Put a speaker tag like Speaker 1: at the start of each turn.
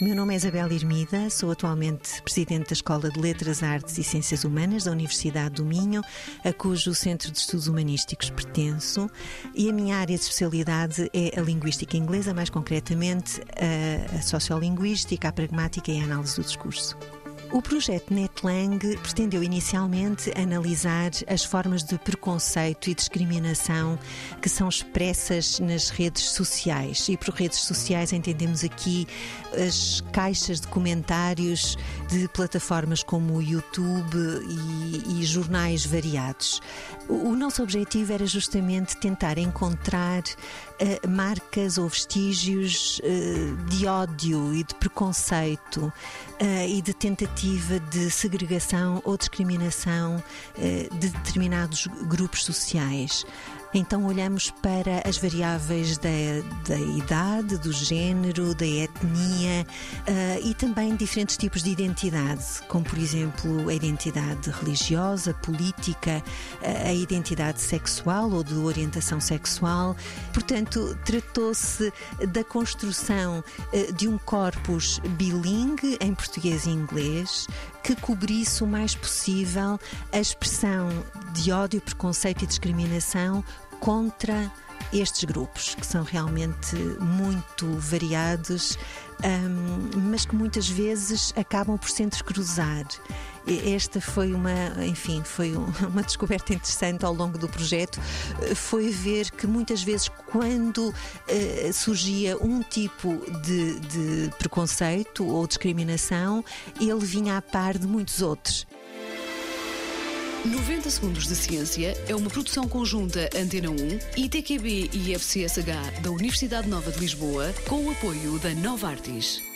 Speaker 1: nome é Isabel Irmida, sou atualmente presidente da Escola de Letras, Artes e Ciências Humanas da Universidade do Minho, a cujo Centro de Estudos Humanísticos pertenço, e a minha área de especialidade é a linguística inglesa, mais concretamente a, a sociolinguística, a pragmática e a análise do discurso. O projeto NetLang pretendeu inicialmente analisar as formas de preconceito e discriminação que são expressas nas redes sociais. E por redes sociais entendemos aqui as caixas de comentários de plataformas como o YouTube e, e jornais variados. O, nosso objetivo era justamente tentar encontrar uh, marcas ou vestígios uh, de ódio e de preconceito uh, e de tentativa de segregação ou discriminação de determinados grupos sociais. Então olhamos para as variáveis da, da idade, do género, da etnia e também diferentes tipos de identidade, como por exemplo a identidade religiosa, política, a identidade sexual ou de orientação sexual. Portanto, tratou-se da construção uh, de um corpus bilingue em português e inglês que cobrisse o mais possível a expressão de ódio, preconceito e discriminação contra estes grupos, que são realmente muito variados, um, mas que muitas vezes acabam por se entrecruzar. Esta foi uma, enfim, foi uma descoberta interessante ao longo do projeto, foi ver que muitas vezes quando uh, surgia um tipo de, de preconceito ou discriminação, ele vinha a par de muitos outros.
Speaker 2: 90 Segundos de Ciência é uma produção conjunta Antena 1, ITQB e FCSH da Universidade Nova de Lisboa, com o apoio da Nova Artis.